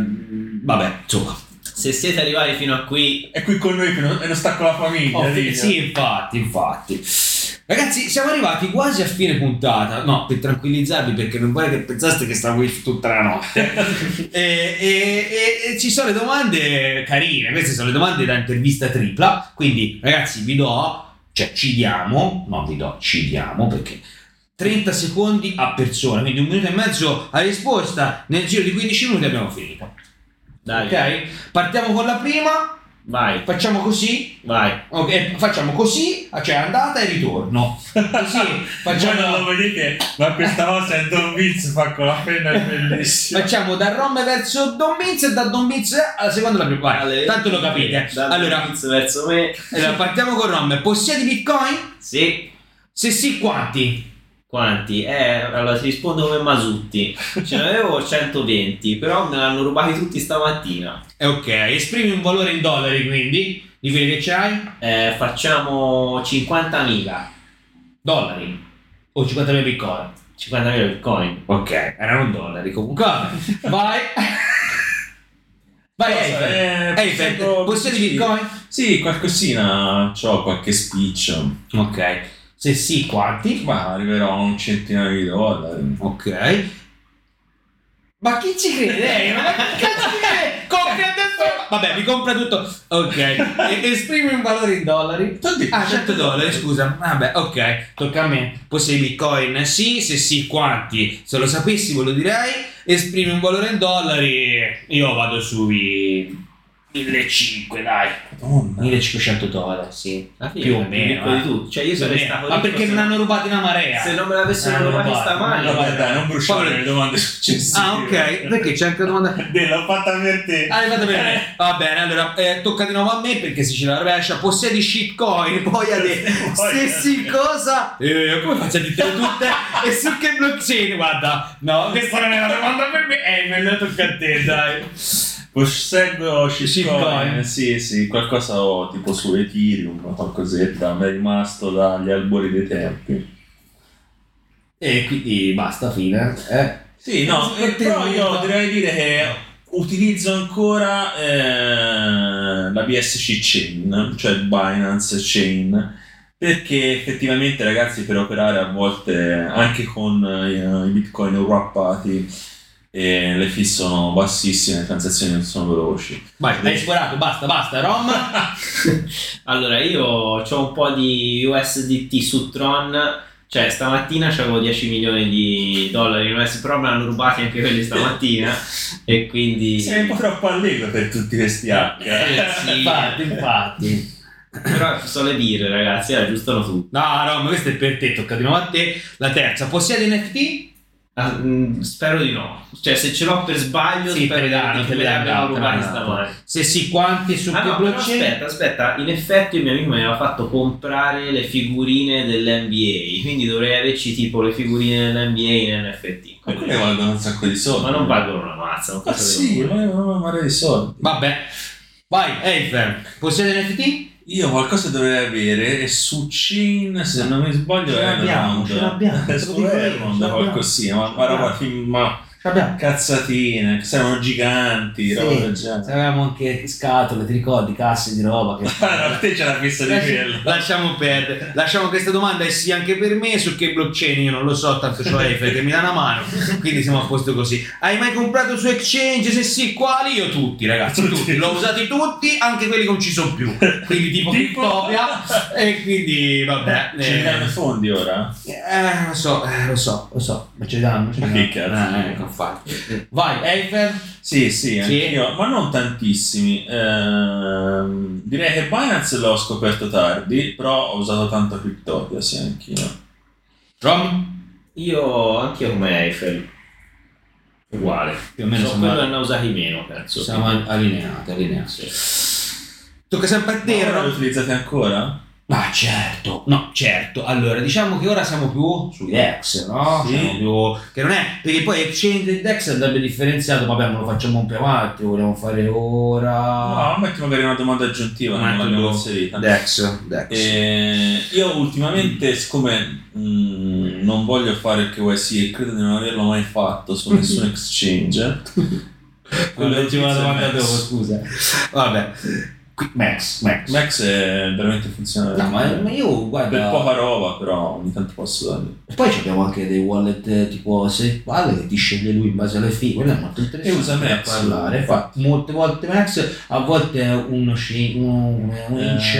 vabbè, insomma. Se siete arrivati fino a qui, È qui con noi che non, e non sta con la famiglia. Oh, sì, infatti, infatti. Ragazzi, siamo arrivati quasi a fine puntata. No, per tranquillizzarvi, perché non vorrei che pensaste che stavo qui tutta la notte. e, e- e- ci sono le domande carine. Queste sono le domande da intervista tripla. Quindi, ragazzi, vi do, cioè ci diamo, no, vi do, ci diamo perché. 30 secondi a persona, quindi un minuto e mezzo a risposta. Nel giro di 15 minuti abbiamo finito. dai, Ok? Partiamo con la prima. Vai, Facciamo così, vai. Ok, facciamo così, cioè andata e ritorno. Così Voi facciamo, non lo vedete, ma questa cosa è Don Vince fa con la penna è bellissima. facciamo da Rom verso Don Vince e da Don Vince alla seconda alla prima. Vai, Alle- tanto lo capite. Dal Allora, Vince verso me. allora, partiamo con Rom. Possiedi Bitcoin? Sì. Se sì, quanti? Quanti? Eh, allora ti rispondo come Masutti. Ce ne avevo 120, però me l'hanno rubati tutti stamattina. Eh, ok, esprimi un valore in dollari quindi di quelli che c'hai? Eh, facciamo 50.000. Dollari o 50.000 Bitcoin? 50.000 bitcoin. Ok, erano dollari comunque. Vai. Vai, Cosa? Eiffel. Eh, Eiffel, posso- possiedi sì. Bitcoin? Sì, qualcosina, ho qualche speech, Ok. Se sì, quanti? ma arriverò a un centinaio di dollari. Ok. Ma chi ci crede? Ma chi cazzo ci crede? Compri adesso! Vabbè, mi compra tutto. Ok. E- esprimi un valore in dollari. Detto, Ah, 100 dollari, scusa. Vabbè, ok. Tocca a me. Possiedi Bitcoin? Sì, se sì, quanti? Se lo sapessi ve lo direi. Esprimi un valore in dollari. Io vado sui 1500, dai. Madonna. 1500 dollari, sì. Fine Più o meno. eh. tutti. Cioè io Più o sarei meno. stato Ma perché me l'hanno rubati una marea? Se non me l'avessero Eh, rubati rubati. stamani. No, Vabbè, dai, non bruciare Poi- le domande successive. Ah, ok. Perché c'è anche una domanda. L'ho fatta per te. Ah, l'hai fatta per me. Va bene, allora eh, tocca di nuovo a me perché se ce la rovescia. Possiedi shitcoin, poi a te. Poi- Se sì, cosa? Eh, come faccio a dirtele tutte? e su che blockchain? Guarda, no, questa non è una domanda per me. Eh, me la tocca a te, dai. Posseggo Shitcoin. sì, sì, qualcosa ho tipo su Ethereum o qualcosetta, mi è rimasto dagli albori dei tempi. E quindi basta, fine. Eh. Sì, no, eh, però io direi dire che utilizzo ancora eh, la BSC Chain, cioè Binance Chain, perché effettivamente ragazzi per operare a volte anche con eh, i bitcoin wrappati e le fee sono bassissime, le transazioni non sono veloci. Vai, hai sforato, basta, basta, Rom. Allora, io ho un po' di USDT su Tron. Cioè, stamattina avevo 10 milioni di dollari in USDT, però me l'hanno rubati anche quelli stamattina. e quindi. Sei un po' troppo allegro per tutti questi hack. Eh, sì. infatti, infatti. Però sono le birre, ragazzi, eh, giustano tutti. No, Rom, questo è per te, tocca di nuovo a te. La terza, possiede NFT? Ah, mm, spero di no. Cioè, se ce l'ho per sbaglio, Sì, spero di- te le me l'abbiano danno. stamani. Se sì, quanti su Ah che no, blockchain? aspetta, aspetta, in effetti il mio amico mi aveva fatto comprare le figurine dell'NBA, quindi dovrei averci tipo le figurine dell'NBA in NFT. Ma quelle valgono un sacco di soldi. Ma non valgono una mazza, non Ah sì, valgono una marea di soldi. Vabbè. Vai, Eifer, possiede NFT? Io qualcosa dovrei avere e su Chain, se non mi sbaglio, Ce è l'abbiamo, ce l'abbiamo, su l'abbiamo. qualcosina, ma, ma fin- ma Ce l'abbiamo. cazzatine, che servono giganti, Sì, avevamo anche scatole, ti ricordi, casse di roba che... No, te ce l'ha vista di quello. Lasciamo perdere. Lasciamo questa domanda e sì anche per me su che blockchain io non lo so, tanto c'ho Eiffel che mi dà una mano, quindi siamo a posto così. Hai mai comprato su exchange? Se sì, quali? Io tutti, ragazzi, tutti. L'ho usati tutti, anche quelli che non ci sono più. Quindi tipo Tipo? Cryptopia e quindi vabbè. Ce ne danno Eh, i fondi ora? eh, lo so, eh, lo so, lo so. Ma ce li danno? Ce li Ma danno. che cazzo? Eh, ecco, infatti. Vai, Eiffel. Sì, sì, Sì. anch'io, ma non tantissimi. Ehm, direi che Binance l'ho scoperto tardi, però ho usato tanto Cryptopia, sì, anch'io. Rom? Io anche io come Eiffel. Uguale. Più o meno So, siamo, quello ne usati meno, penso. siamo allineati, allineati. Tocca sempre a te, Rom. lo utilizzate ancora? Ma certo, no, certo. Allora, diciamo che ora siamo più sui DEX, no? Sì. Siamo più... Che non è... Perché poi Exchange e DEX andrebbe differenziato, vabbè, ma lo facciamo un po' avanti, vogliamo fare ora... No, metti magari una domanda aggiuntiva, non l'abbiamo inserita. DEX, DEX. Eh, io ultimamente, siccome mm, non voglio fare il KYC e credo di non averlo mai fatto su nessun exchange, che L'ultima domanda dopo, scusa. Vabbè. Qui- Max, Max. Max è veramente funzionale. No, ma, ma io per guarda... poca roba, però ogni tanto posso dargli. E poi abbiamo anche dei wallet eh, tipo se vale che ti sceglie lui in base alle fee, quello è molto interessante E usa da Max, parlare. infatti. Fa molte volte Max, a volte uno sci- un, un inch,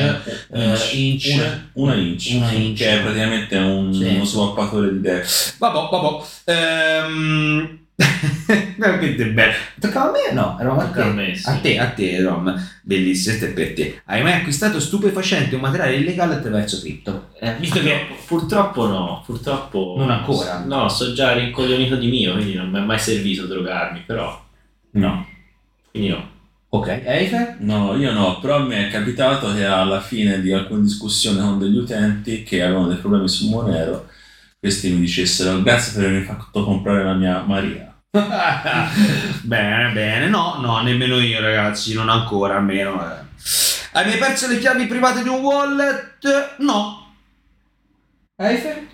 eh, inch, una, una inch, una inch. che è praticamente un, Sì. uno swappatore di Dex. Vabbè, vabbè. Ehm... Veramente bello. Toccava a me? No, eravamo a Tocca a te. me, sì. A te, a te, Rom. Bellissimo, questo è per te. Hai mai acquistato stupefacente o materiale illegale attraverso cripto? Eh, Visto che- purtroppo no, purtroppo Non ancora? No, sto già rincoglionito di mio, quindi non mi è mai servito drogarmi, però No. quindi no. Ok, Eiffel? No, io no, però mi è capitato che alla fine di alcune discussioni con degli utenti che avevano dei problemi su Monero, questi mi dicessero grazie per avermi fatto comprare la mia Maria. bene, bene. No, no, nemmeno io, ragazzi. Non ancora, almeno. eh. Hai mai perso le chiavi private di un wallet? No. Eiffel?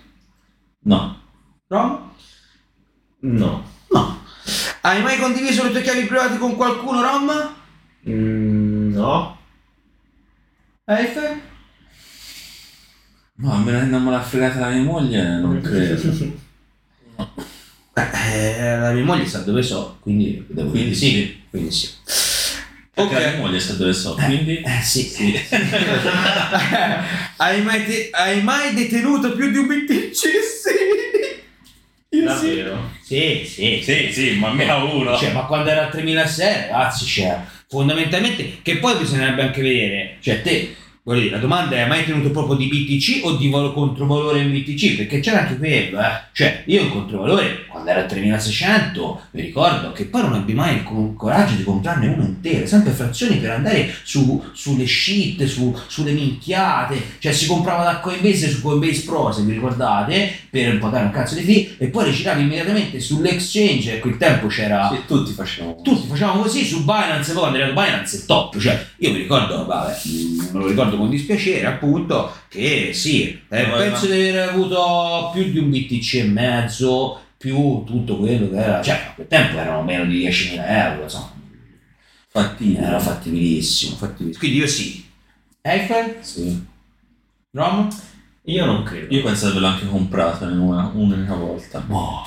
No, Rom? No. No. Hai mai condiviso le tue chiavi private con qualcuno, Rom? Mm, no. Eiffel? no, me la, non me l'ha fregata la mia moglie, non credo. Eh, la mia moglie sa dove so, quindi devo Quindi dire sì. Quindi sì. Ok. La mia moglie sa dove so, quindi... Eh sì. Sì. hai, mai te- hai mai detenuto più di un BTC? Sì. Io sì. Davvero. Sì, sì, sì, sì, ma mia uno. Cioè, ma quando era a 3006, ragazzi, cioè, Fondamentalmente, che poi bisognerebbe anche vedere, cioè te, voglio dire, la domanda è mai tenuto proprio di BTC o di valo- controvalore in BTC? Perché c'era anche quello, eh. Cioè, io il controvalore, quando era a 3600, mi ricordo che poi non ebbi mai il co- coraggio di comprarne uno intero, sempre frazioni per andare su, sulle shit, su, sulle minchiate, cioè si comprava da Coinbase su Coinbase Pro, se vi ricordate, per pagare un cazzo di fee, e poi le giravi immediatamente sull'exchange, a quel tempo c'era Sì, tutti facevano. tutti facevamo così su Binance poi quando era Binance è top cioè io mi ricordo vabbè me lo ricordo con dispiacere appunto che sì eh, No, penso no. di aver avuto più di un BTC e mezzo più tutto quello che era cioè a quel tempo erano meno di 10.000 euro insomma Fattini. era fattibilissimo fattibilissimo quindi io sì Eiffel Sì. Rom Io non credo. Io penso di averlo anche comprato in una, un'unica volta. boh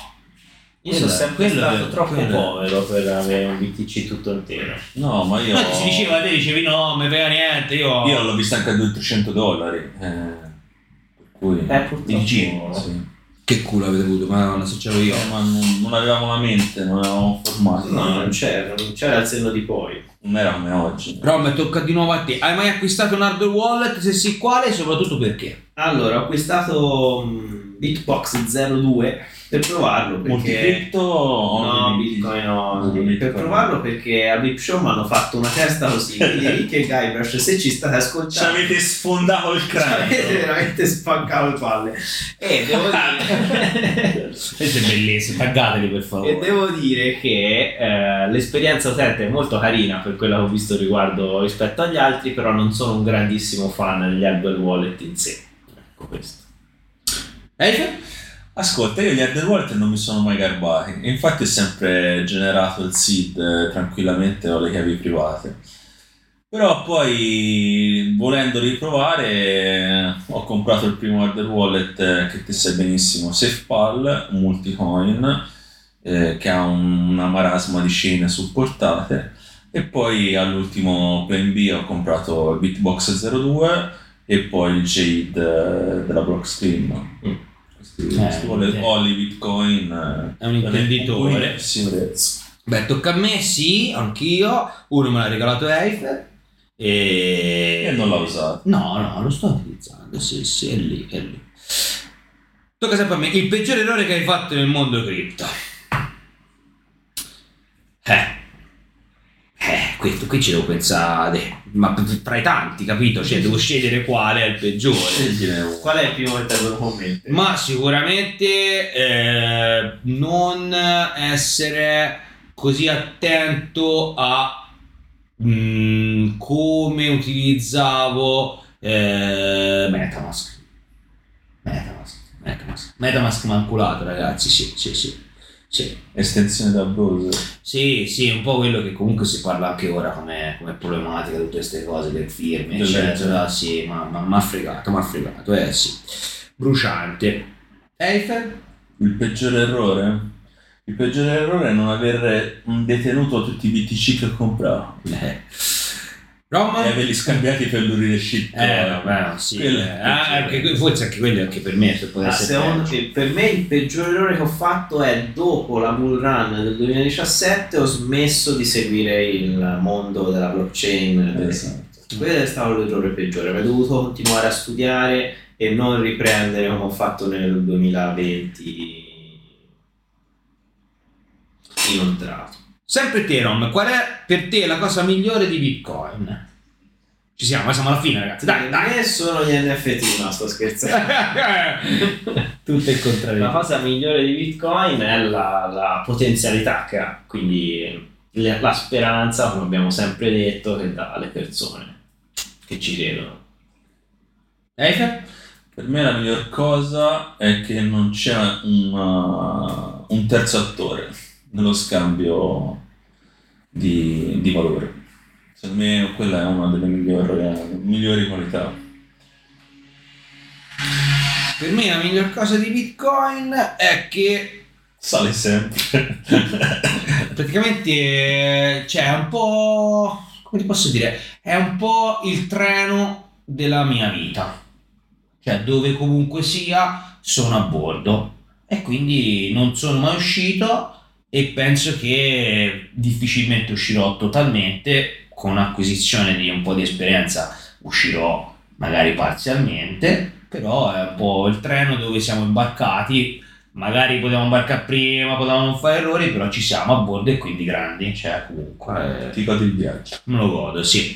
Io sono sempre quello stato troppo quello povero per avere un BTC tutto intero. No, ma io... No, ti si diceva, te dicevi no, non mi frega niente, io... Io l'ho vista anche a 200-300 dollari. eh, per cui... Eh, purtroppo... Dici? Sì. Che culo avete avuto, madonna, se c'ero io. Ma non, non avevamo la mente, non eravamo formati. No, non c'era, non c'era il senno di poi. Non era come oggi. Rom, tocca di nuovo a te. Hai mai acquistato un hardware wallet? Se sì, quale e soprattutto perché? Allora, ho acquistato mm, Bitbox 02 per provarlo perché... Multicripto No, Bitcoin no, per provarlo perché a Bip Show mi hanno fatto una testa così, quindi Rick e Guybrush se ci state Ci ascoltando avete sfondato il ci avete cranio. veramente spaccato le palle e devo dire Questo è bellissimo, taggateli per favore. E devo dire che eh, l'esperienza utente è molto carina per quello che ho visto riguardo rispetto agli altri, però non sono un grandissimo fan degli hardware wallet in sé. Ecco questo. Eiffel? Ascolta, io gli wallet non mi sono mai garbati. Infatti ho sempre generato il seed eh, tranquillamente o le chiavi private. Però poi, volendoli provare, ho comprato il primo hardware wallet eh, che te sai benissimo, SafePal, multicoin, eh, che ha un- una marasma di scene supportate. E poi all'ultimo Plan ho comprato il Bitbox 02 e poi il Jade eh, della Blockstream. Mm. Eh, wallet eh. Oli Bitcoin. È un imprenditore. Beh, tocca a me, sì, anch'io. Uno me l'ha regalato Eiffel. E... E non l'ha usato. No, no, lo sto utilizzando, sì, sì, è lì, è lì. Tocca sempre a me. Il peggiore errore che hai fatto nel mondo cripto. Eh. Questo qui ci devo pensare, ma tra i tanti, capito? Cioè, devo scegliere quale è il peggiore. Scegliene uno. Qual è il primo che te lo commenti? Ma sicuramente eh, non essere così attento a mm, come utilizzavo eh, Metamask. Metamask. Metamask. Metamask manculato, ragazzi. Sì, sì, sì. Sì. Estensione da browser. Sì, sì, è un po' quello che comunque si parla anche ora come, come problematica, tutte queste cose, le firme, eccetera. Sì, ma mi ha fregato, mi ha fregato, eh sì. Bruciante. Eiffel? Il peggiore errore? Il peggiore errore è non aver detenuto tutti i BTC che compravo Eh. Roma? e averli scambiati per l'urirescip. Eh, vabbè, sì. Quello è eh, il ah, anche forse anche quello anche per me se può Ah, essere secondo per me il peggiore errore che ho fatto è dopo la bull run del 2017 ho smesso di seguire il mondo della blockchain. Esatto. Quello è stato l'errore peggiore, avrei dovuto continuare a studiare e non riprendere come ho fatto nel 2020 inoltrato. Sempre te, Rom, qual è per te la cosa migliore di Bitcoin? Ci siamo, siamo alla fine, ragazzi. Dai, Da dai. me sono gli NFT, no sto scherzando. Tutto il contrario. La cosa migliore di Bitcoin è la, la potenzialità che ha, quindi le- la speranza, come abbiamo sempre detto, che dà alle persone che ci credono. Eiffel? Per me la miglior cosa è che non c'è una- un terzo attore nello scambio di, di valore. Secondo me quella è una delle migliori, migliori qualità. Per me la miglior cosa di Bitcoin è che Sale sempre. praticamente eh, cioè, è un po' come ti posso dire è un po' il treno della mia vita cioè dove comunque sia sono a bordo e quindi non sono mai uscito e penso che difficilmente uscirò totalmente con acquisizione di un po' di esperienza uscirò magari parzialmente però è un po' il treno dove siamo imbarcati magari potevamo imbarcare prima, potevamo non fare errori, però ci siamo a bordo e quindi grandi, cioè comunque Ti godi il viaggio. me lo godo, sì.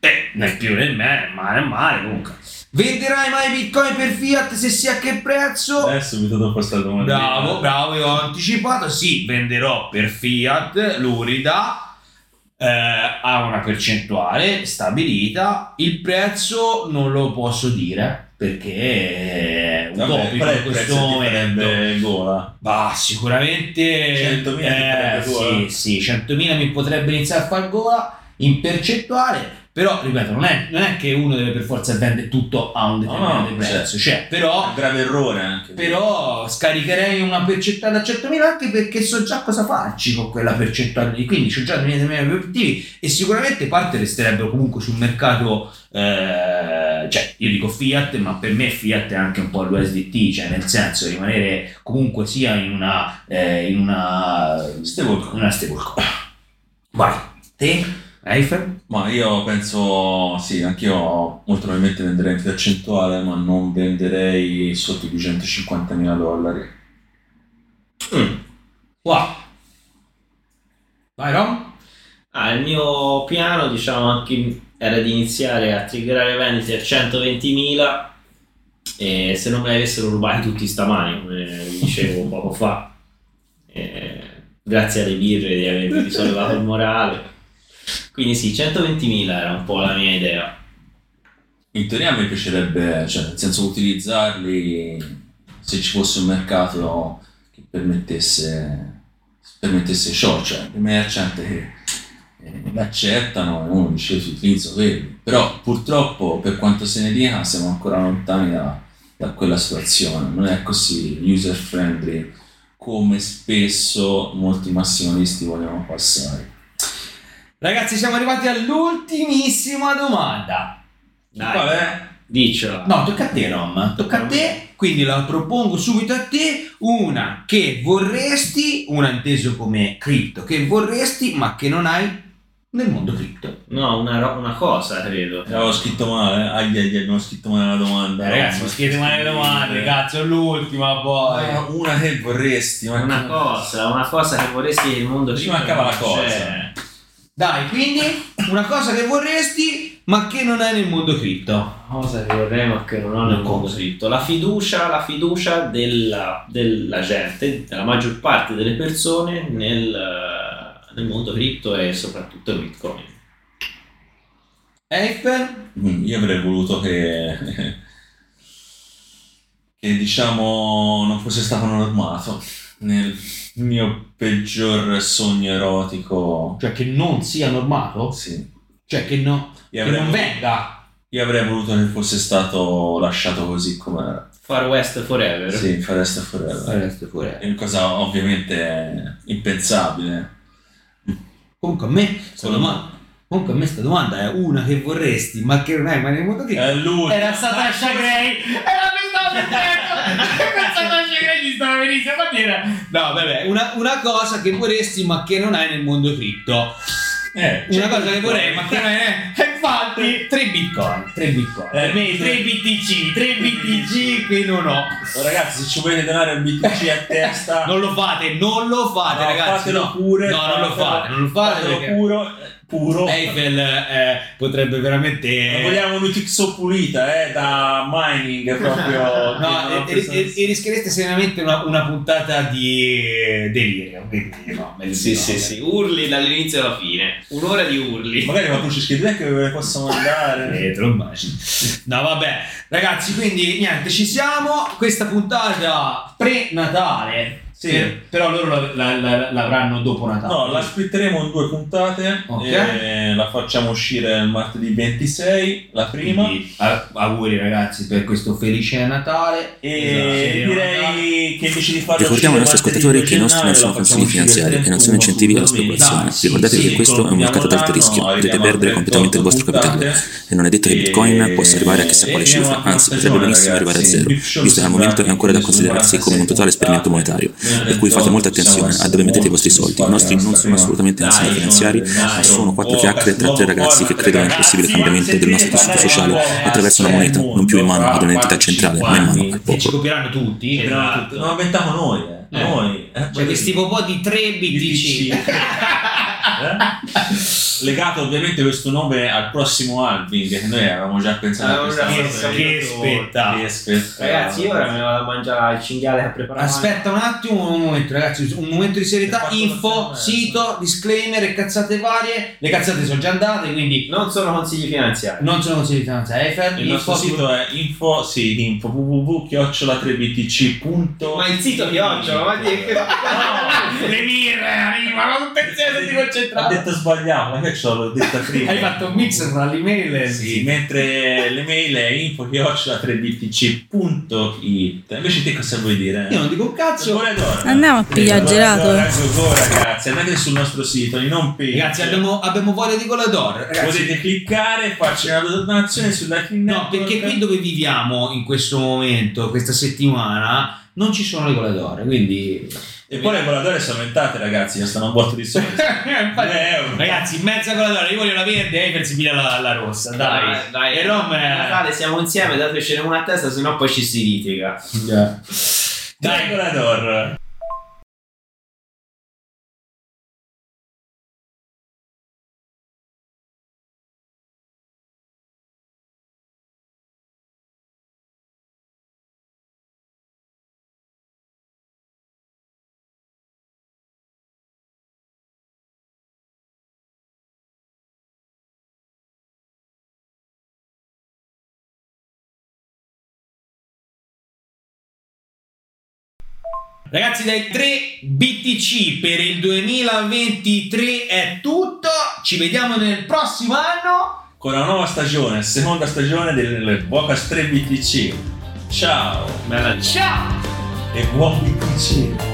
Eh, nel più nel male, male male comunque. Venderai mai Bitcoin per Fiat se sì a che prezzo? Eh, subito dopo questa domanda. Bravo, bravo, io ho anticipato, sì, venderò per Fiat l'Urida eh, ha una percentuale stabilita, il prezzo non lo posso dire perché è utopico in questo momento. gola? Bah, sicuramente 100.000 ti eh, sì, sì, 100.000 mi potrebbe iniziare a far gola in percentuale, Però, ripeto, non è, non è che uno deve per forza vendere tutto a un determinato no, prezzo. certo. Cioè, però un grave errore anche. però scaricherei una percentuale da 100.000 anche perché so già cosa farci con quella percentuale lì quindi ho già dei miei obiettivi e sicuramente parte resterebbero comunque sul mercato eh, cioè io dico Fiat ma per me Fiat è anche un po' l'USDT cioè nel senso rimanere comunque sia in una eh, in una Stablecoin. in una stablecoin vai te Eiffel Ma io penso, sì, anch'io molto probabilmente venderei in percentuale, ma non venderei sotto i 250.000 dollari. wow vai Rom Ah, il mio piano, diciamo, anche era di iniziare a triggerare vendite a 120.000 e se non me le avessero rubati tutti stamani, come vi dicevo poco fa, eh, grazie alle birre di avermi risollevato il morale. Quindi sì, 120.000 era un po' la mia idea. In teoria mi piacerebbe, cioè, nel senso utilizzarli se ci fosse un mercato che permettesse, permettesse ciò, cioè i merchant che eh, l'accettano e uno dice "Sì, utilizzo quelli. Però purtroppo per quanto se ne dica siamo ancora lontani da, da quella situazione, non è così user friendly come spesso molti massimalisti vogliono passare. Ragazzi siamo arrivati all'ultimissima domanda Dai, Qual è? diccelo. No, tocca a te, Rom. Tocca a te, quindi la propongo subito a te. Una che vorresti, una inteso come cripto, che vorresti ma che non hai nel mondo cripto. No, una, una cosa credo. Avevo scritto male, eh? Ai, ai, ai, abbiamo scritto male la domanda. Ragazzi, scrivete male le domande, cazzo, è l'ultima poi. Ah, una che vorresti, ma Una che- cosa, una cosa che vorresti che il mondo Ci cripto mancava la cosa. c'è. Dai, quindi una cosa che vorresti ma che non hai nel mondo cripto. Cosa che vorrei ma che non ho nel mondo cripto? La fiducia, la fiducia della, della gente, della maggior parte delle persone nel, nel mondo cripto e soprattutto il bitcoin. Eiffel? Mm, Io avrei voluto che, che diciamo non fosse stato normato nel mio peggior sogno erotico. Cioè che non sia normato? Sì. Cioè che, no, Io che avrei, non venga. io avrei voluto che fosse stato lasciato così com'era. Far West Forever. Sì, Forest Forever. Resta fuori. È una cosa ovviamente impensabile. Comunque a me Quello- domanda, comunque a me sta domanda è una che vorresti ma che non hai mai nel mondo cripto. È lui. Era Satasha Gray! Era mi Per Satasha Gray ci stava benissimo! Infatti era... No, vabbè, una, una cosa che vorresti ma che non hai nel mondo cripto. Eh, Una c'è cosa che Bitcoin. vorrei ma che non hai... eh, Infatti, 3 bitcoin, 3 bitcoin. Eh, per me sì. 3 BTC, 3 BTC che non ho. Oh, Ragazzi, se ci volete donare un BTC a testa, Non lo fate, non lo fate no, ragazzi. fatelo no. pure. No, non lo fate, non lo fate fatelo perché- puro, puro. Eiffel eh, potrebbe veramente... Non vogliamo un'UTXO pulita, eh, da mining proprio. No, e, e- e rischiereste seriamente una, una puntata di delirio. Quindi no, Sì, di sì, no. sì, urli dall'inizio alla fine. Un'ora di urli. Magari qualcuno ci scrive che ve le posso mandare. Eh, te lo immagini. No, vabbè, ragazzi, quindi niente, ci siamo. Questa puntata pre-Natale. Sì. Per- però loro la- la- la- l'avranno dopo Natale. No, la splitteremo in due puntate. Ok. e la facciamo uscire il martedì 26, la prima. Quindi, auguri ragazzi per questo felice Natale. E Esatto. direi che invece di farlo Ricordiamo ai nostri martedì ascoltatori 2 che i nostri non sono consigli finanziari e non sono 31 incentivi alla speculazione. Dai, sì, Ricordatevi sì, che questo è un mercato ad alto rischio, potete perdere completamente il vostro 38 capitale e non è detto che Bitcoin possa arrivare a chissà quale cifra, anzi potrebbe benissimo arrivare a zero, visto che al momento è ancora da considerarsi come un totale esperimento monetario, per cui fate molta attenzione a dove mettete i vostri soldi. I nostri non sono assolutamente consigli finanziari, ma sono quattro chiacchiere tra tre ragazzi che credono nel possibile cambiamento del nostro tessuto sociale attraverso una moneta, non più in mano ad un'entità centrale, ma in mano al Che ci popolo. copieranno tutti. Esatto, non inventiamo noi, eh. Eh. Noi. eh. Cioè questi popò di 3 BTC. Eh? Legato ovviamente questo nome al prossimo Alvin che noi avevamo già pensato a pensato. che spettacolo. Che spettacolo. Ragazzi, io ora me ne vado a mangiare il cinghiale che ha preparato. Aspetta un attimo, un momento, ragazzi, un momento di serietà, info, sito, disclaimer e cazzate varie. Le cazzate sono già andate, quindi Non sono consigli finanziari. non sono consigli finanziari. Eiffel, Il nostro info- sito è info, sì, info www.3btc.it Ma il sito chiocciola, ma di che le mirre arrivano tutte insieme tutti Ho concentrati. detto sbagliato, ma che ce l'ho detta prima. Hai fatto un mix tra l'email e il Sì, mentre l'email è info 3btc.it Invece te cosa vuoi dire? Io non dico un cazzo. D'oro. Andiamo a pigliare gelato. ragazzi, andate sul nostro sito non pay. Ragazzi, abbiamo, abbiamo voglia di. Ragazzi, Potete cliccare, farci una donazione sulla No, perché qui dove viviamo in questo momento, questa settimana, non ci sono le cole d'oro, quindi... E poi le volatore sono aumentate, ragazzi, costano un botto di soldi. Due euro. Ragazzi, mezza cola d'oro, io voglio la verde, Eiffel si piglia la, la rossa, dai. dai. E Rom è... Natale siamo insieme, datecene una a testa, sennò poi ci si litiga. Dai, volatore. Ragazzi, dai 3 BTC per il 2023 è tutto. Ci vediamo nel prossimo anno. Con la nuova stagione, seconda stagione delle Bocas 3 BTC. Ciao Bella Ciao! e buon BTC.